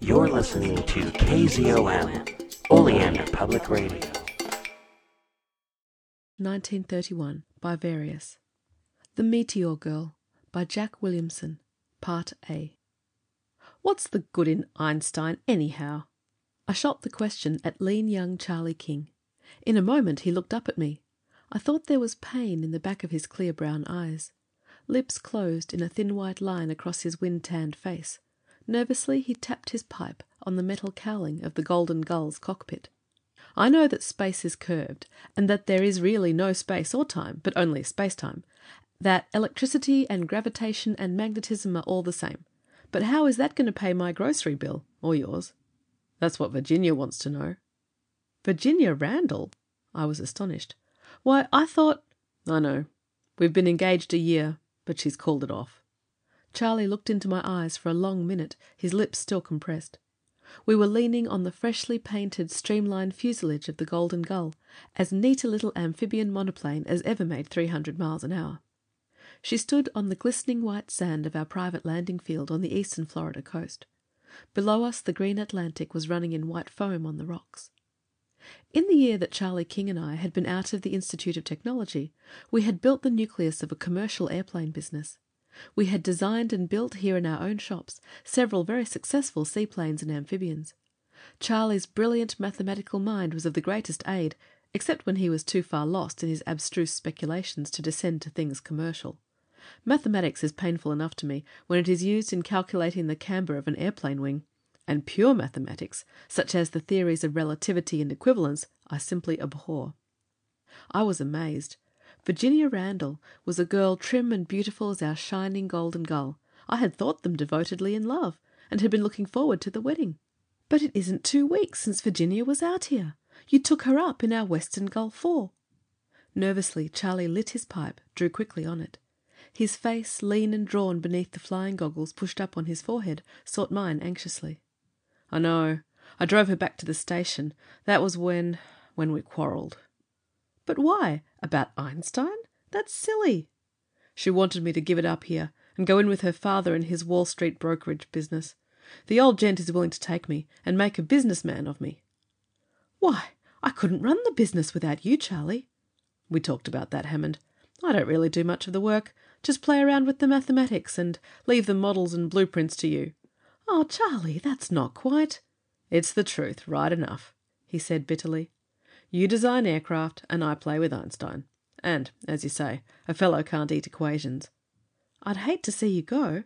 You're listening to KZOM, Oleander Public Radio. 1931 by Various. The Meteor Girl by Jack Williamson. Part A. What's the good in Einstein, anyhow? I shot the question at lean young Charlie King. In a moment he looked up at me. I thought there was pain in the back of his clear brown eyes. Lips closed in a thin white line across his wind tanned face. Nervously he tapped his pipe on the metal cowling of the Golden Gull's cockpit. I know that space is curved, and that there is really no space or time, but only space time; that electricity and gravitation and magnetism are all the same. But how is that going to pay my grocery bill or yours? That's what Virginia wants to know. Virginia Randall? I was astonished. Why, I thought I know. We've been engaged a year, but she's called it off. Charlie looked into my eyes for a long minute, his lips still compressed. We were leaning on the freshly painted, streamlined fuselage of the Golden Gull, as neat a little amphibian monoplane as ever made three hundred miles an hour. She stood on the glistening white sand of our private landing field on the eastern Florida coast. Below us the green Atlantic was running in white foam on the rocks. In the year that Charlie King and I had been out of the Institute of Technology, we had built the nucleus of a commercial airplane business. We had designed and built here in our own shops several very successful seaplanes and amphibians. Charlie's brilliant mathematical mind was of the greatest aid, except when he was too far lost in his abstruse speculations to descend to things commercial. Mathematics is painful enough to me when it is used in calculating the camber of an airplane wing, and pure mathematics, such as the theories of relativity and equivalence, I simply abhor. I was amazed. Virginia Randall was a girl trim and beautiful as our shining Golden Gull. I had thought them devotedly in love, and had been looking forward to the wedding. But it isn't two weeks since Virginia was out here. You took her up in our Western Gull Four. Nervously Charlie lit his pipe, drew quickly on it. His face, lean and drawn beneath the flying goggles pushed up on his forehead, sought mine anxiously. I know. I drove her back to the station. That was when when we quarrelled. But why? About Einstein? That's silly. She wanted me to give it up here, and go in with her father in his Wall Street brokerage business. The old gent is willing to take me, and make a business man of me." "Why, I couldn't run the business without you, Charlie." "We talked about that, Hammond. I don't really do much of the work. Just play around with the mathematics, and leave the models and blueprints to you." "Oh, Charlie, that's not quite "It's the truth, right enough," he said bitterly. You design aircraft, and I play with Einstein. And, as you say, a fellow can't eat equations." "I'd hate to see you go."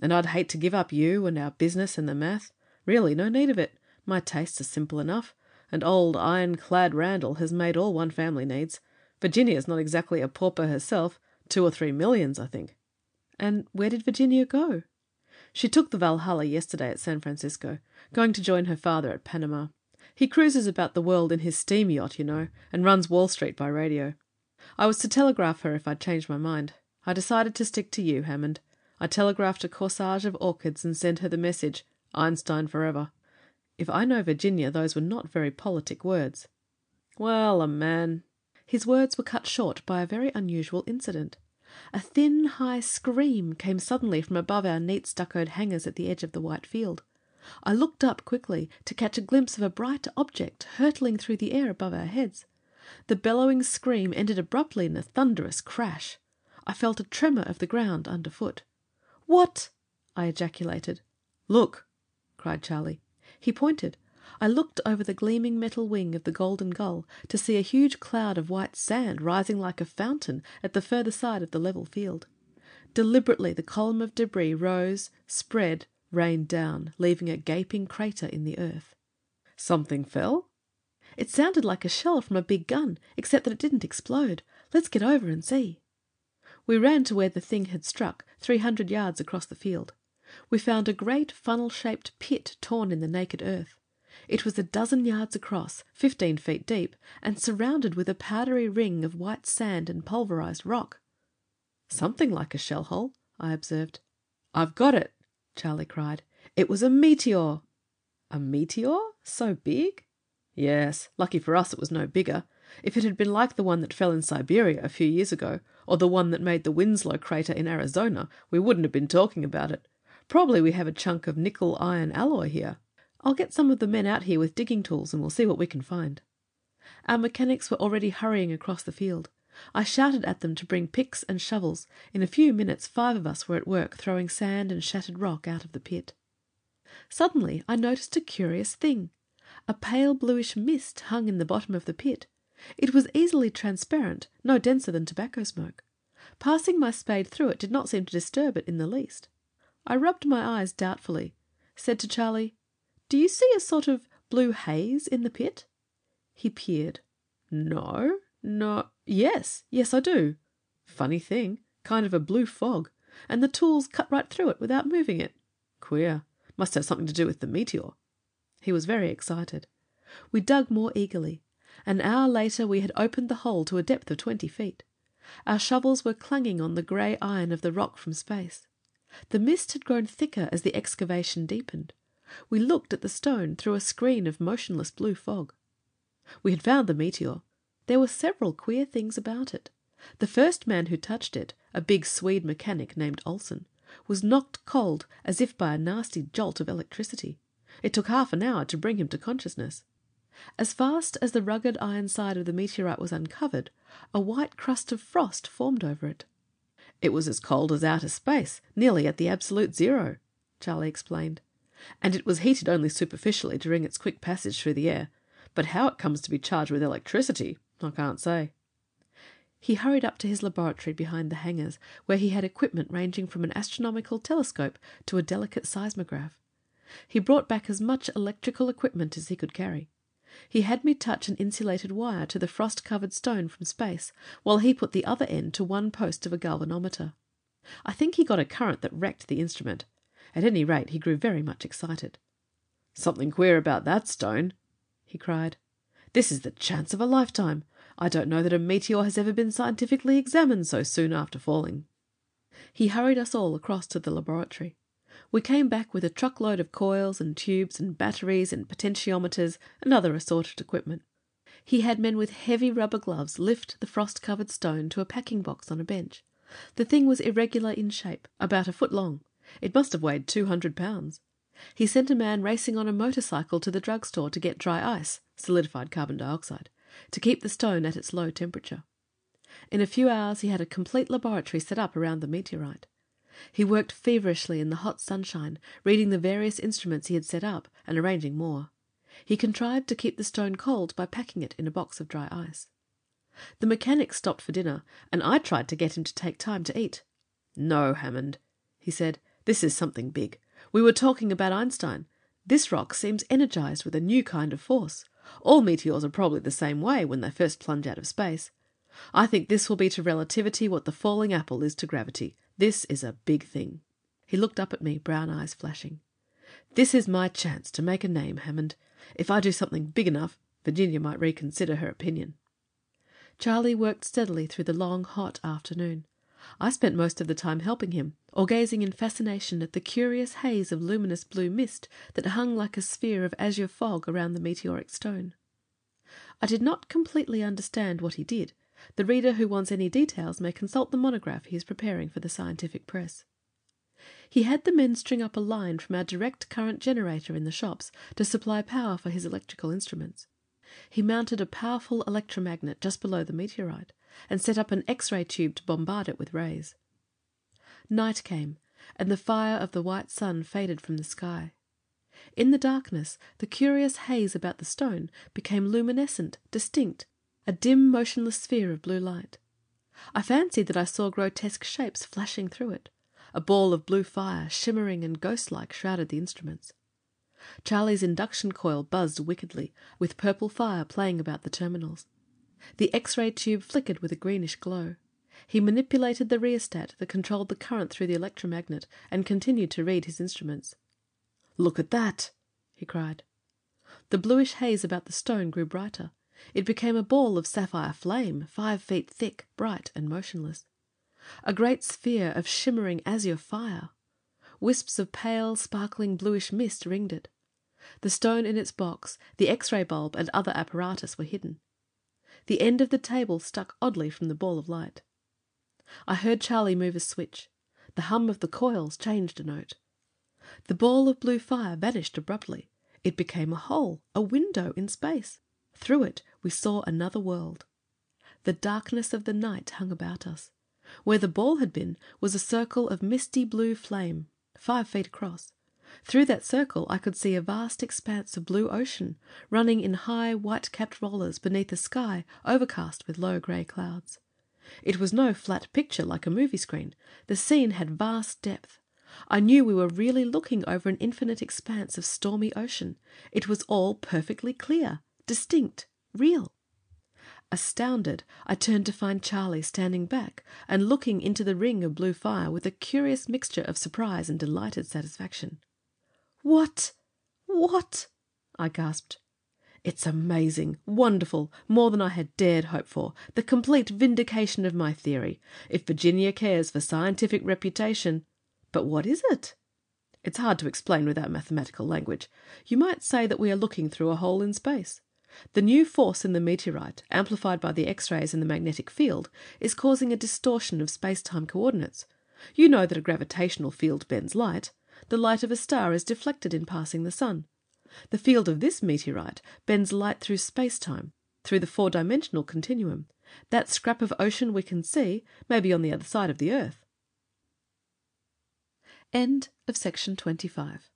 "And I'd hate to give up you, and our business, and the math. Really, no need of it. My tastes are simple enough, and old ironclad Randall has made all one family needs. Virginia's not exactly a pauper herself two or three millions, I think." "And where did Virginia go?" "She took the Valhalla yesterday at San Francisco. Going to join her father at Panama. He cruises about the world in his steam yacht, you know, and runs Wall Street by radio. I was to telegraph her if I'd changed my mind. I decided to stick to you, Hammond. I telegraphed a corsage of orchids and sent her the message, 'Einstein forever.' If I know Virginia, those were not very politic words." "Well, a man His words were cut short by a very unusual incident. A thin, high scream came suddenly from above our neat stuccoed hangars at the edge of the white field. I looked up quickly to catch a glimpse of a bright object hurtling through the air above our heads. The bellowing scream ended abruptly in a thunderous crash. I felt a tremor of the ground underfoot. "What!" I ejaculated. "Look!" cried Charlie. He pointed. I looked over the gleaming metal wing of the Golden Gull to see a huge cloud of white sand rising like a fountain at the further side of the level field. Deliberately the column of debris rose, spread rained down, leaving a gaping crater in the earth. "Something fell?" "It sounded like a shell from a big gun, except that it didn't explode. Let's get over and see." We ran to where the thing had struck, three hundred yards across the field. We found a great funnel shaped pit torn in the naked earth. It was a dozen yards across, fifteen feet deep, and surrounded with a powdery ring of white sand and pulverized rock. "Something like a shell hole," I observed. "I've got it!" Charlie cried. "It was a meteor!" "A meteor? So big?" "Yes. Lucky for us it was no bigger. If it had been like the one that fell in Siberia a few years ago, or the one that made the Winslow crater in Arizona, we wouldn't have been talking about it. Probably we have a chunk of nickel iron alloy here. I'll get some of the men out here with digging tools and we'll see what we can find. Our mechanics were already hurrying across the field. I shouted at them to bring picks and shovels. In a few minutes five of us were at work throwing sand and shattered rock out of the pit. Suddenly I noticed a curious thing. A pale bluish mist hung in the bottom of the pit. It was easily transparent, no denser than tobacco smoke. Passing my spade through it did not seem to disturb it in the least. I rubbed my eyes doubtfully, said to Charlie, "Do you see a sort of blue haze in the pit?" He peered. "No no yes yes, I do. Funny thing kind of a blue fog, and the tools cut right through it without moving it. Queer. Must have something to do with the meteor." He was very excited. We dug more eagerly. An hour later we had opened the hole to a depth of twenty feet. Our shovels were clanging on the grey iron of the rock from space. The mist had grown thicker as the excavation deepened. We looked at the stone through a screen of motionless blue fog. We had found the meteor. There were several queer things about it. The first man who touched it, a big Swede mechanic named Olsen, was knocked cold as if by a nasty jolt of electricity. It took half an hour to bring him to consciousness. As fast as the rugged iron side of the meteorite was uncovered, a white crust of frost formed over it. It was as cold as outer space, nearly at the absolute zero, Charlie explained. And it was heated only superficially during its quick passage through the air. But how it comes to be charged with electricity, I can't say. He hurried up to his laboratory behind the hangars, where he had equipment ranging from an astronomical telescope to a delicate seismograph. He brought back as much electrical equipment as he could carry. He had me touch an insulated wire to the frost covered stone from space, while he put the other end to one post of a galvanometer. I think he got a current that wrecked the instrument. At any rate, he grew very much excited. "Something queer about that stone!" he cried. "This is the chance of a lifetime. I don't know that a meteor has ever been scientifically examined so soon after falling." He hurried us all across to the laboratory. We came back with a truckload of coils and tubes and batteries and potentiometers and other assorted equipment. He had men with heavy rubber gloves lift the frost covered stone to a packing box on a bench. The thing was irregular in shape, about a foot long. It must have weighed two hundred pounds. He sent a man racing on a motorcycle to the drug store to get dry ice solidified carbon dioxide to keep the stone at its low temperature. In a few hours he had a complete laboratory set up around the meteorite. He worked feverishly in the hot sunshine, reading the various instruments he had set up, and arranging more. He contrived to keep the stone cold by packing it in a box of dry ice. The mechanic stopped for dinner, and I tried to get him to take time to eat. "No, Hammond," he said, "this is something big. We were talking about Einstein. This rock seems energized with a new kind of force. All meteors are probably the same way when they first plunge out of space. I think this will be to relativity what the falling apple is to gravity. This is a big thing." He looked up at me, brown eyes flashing. "This is my chance to make a name, Hammond. If I do something big enough, Virginia might reconsider her opinion." Charlie worked steadily through the long, hot afternoon. I spent most of the time helping him, or gazing in fascination at the curious haze of luminous blue mist that hung like a sphere of azure fog around the meteoric stone. I did not completely understand what he did. The reader who wants any details may consult the monograph he is preparing for the scientific press. He had the men string up a line from our direct current generator in the shops to supply power for his electrical instruments. He mounted a powerful electromagnet just below the meteorite, and set up an X ray tube to bombard it with rays. Night came, and the fire of the white sun faded from the sky. In the darkness the curious haze about the stone became luminescent, distinct a dim, motionless sphere of blue light. I fancied that I saw grotesque shapes flashing through it. A ball of blue fire, shimmering and ghostlike, shrouded the instruments. Charlie's induction coil buzzed wickedly, with purple fire playing about the terminals. The X ray tube flickered with a greenish glow. He manipulated the rheostat that controlled the current through the electromagnet, and continued to read his instruments. "Look at that!" he cried. The bluish haze about the stone grew brighter. It became a ball of sapphire flame, five feet thick, bright and motionless. A great sphere of shimmering azure fire. Wisps of pale, sparkling bluish mist ringed it. The stone in its box, the X ray bulb, and other apparatus were hidden. The end of the table stuck oddly from the ball of light. I heard Charlie move a switch. The hum of the coils changed a note. The ball of blue fire vanished abruptly. It became a hole, a window in space. Through it we saw another world. The darkness of the night hung about us. Where the ball had been was a circle of misty blue flame, five feet across. Through that circle I could see a vast expanse of blue ocean, running in high, white capped rollers beneath a sky overcast with low grey clouds. It was no flat picture like a movie screen. The scene had vast depth. I knew we were really looking over an infinite expanse of stormy ocean. It was all perfectly clear, distinct, real. Astounded, I turned to find Charlie standing back and looking into the ring of blue fire with a curious mixture of surprise and delighted satisfaction. "What what I gasped. "It's amazing, wonderful, more than I had dared hope for the complete vindication of my theory. If Virginia cares for scientific reputation but what is it? It's hard to explain without mathematical language. You might say that we are looking through a hole in space. The new force in the meteorite, amplified by the X rays in the magnetic field, is causing a distortion of space time coordinates. You know that a gravitational field bends light. The light of a star is deflected in passing the sun. The field of this meteorite bends light through space time, through the four dimensional continuum. That scrap of ocean we can see may be on the other side of the earth. End of section 25.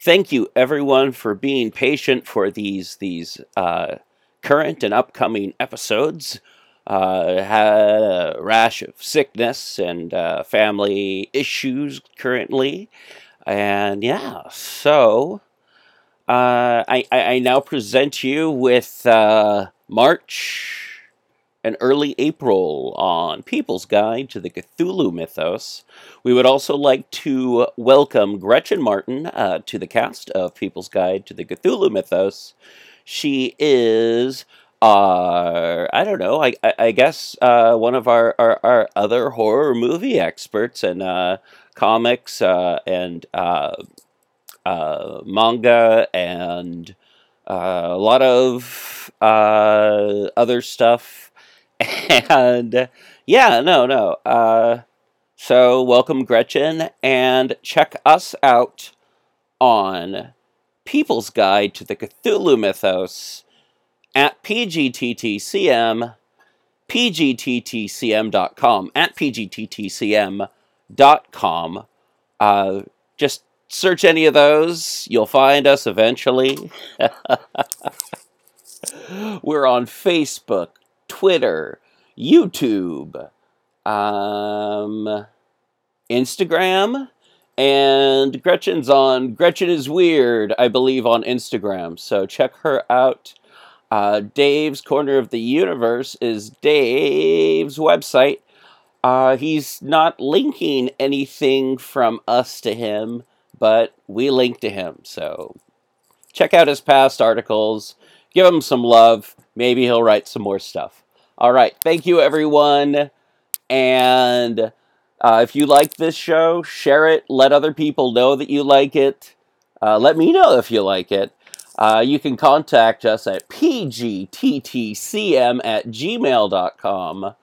thank you everyone for being patient for these these uh, current and upcoming episodes. Uh, had a rash of sickness and uh, family issues currently, and yeah, so uh, I, I I now present you with uh, March and early April on People's Guide to the Cthulhu Mythos. We would also like to welcome Gretchen Martin uh, to the cast of People's Guide to the Cthulhu Mythos. She is, uh, I don't know, I, I, I guess uh, one of our, our, our other horror movie experts and uh, comics uh, and uh, uh, manga and a lot of other stuff and yeah, no, no. So welcome, Gretchen, and check us out on People's Guide to the Cthulhu Mythos at PGTTCM, PGTTCM.com, at PGTTCM.com. Uh, just search any of those, you'll find us eventually. We're on Facebook, Twitter, YouTube, um, Instagram, and Gretchen's on Gretchen is Weird, I believe, on Instagram. So check her out. Uh, Dave's Corner of the Universe is Dave's website. Uh, he's not linking anything from us to him, but we link to him. So check out his past articles, give him some love. Maybe he'll write some more stuff. All right. Thank you, everyone. And uh, if you like this show, share it. Let other people know that you like it. Uh, let me know if you like it. Uh, you can contact us at pgttcm at gmail.com.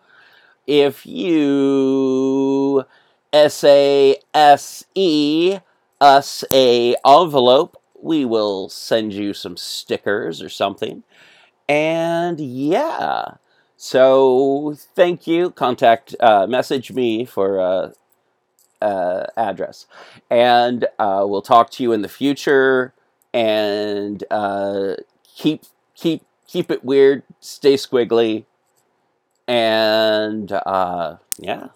If you SASE us a envelope, we will send you some stickers or something. And yeah. So thank you. Contact, uh, message me for uh, uh, address, and uh, we'll talk to you in the future. And uh, keep keep keep it weird. Stay squiggly, and uh, yeah.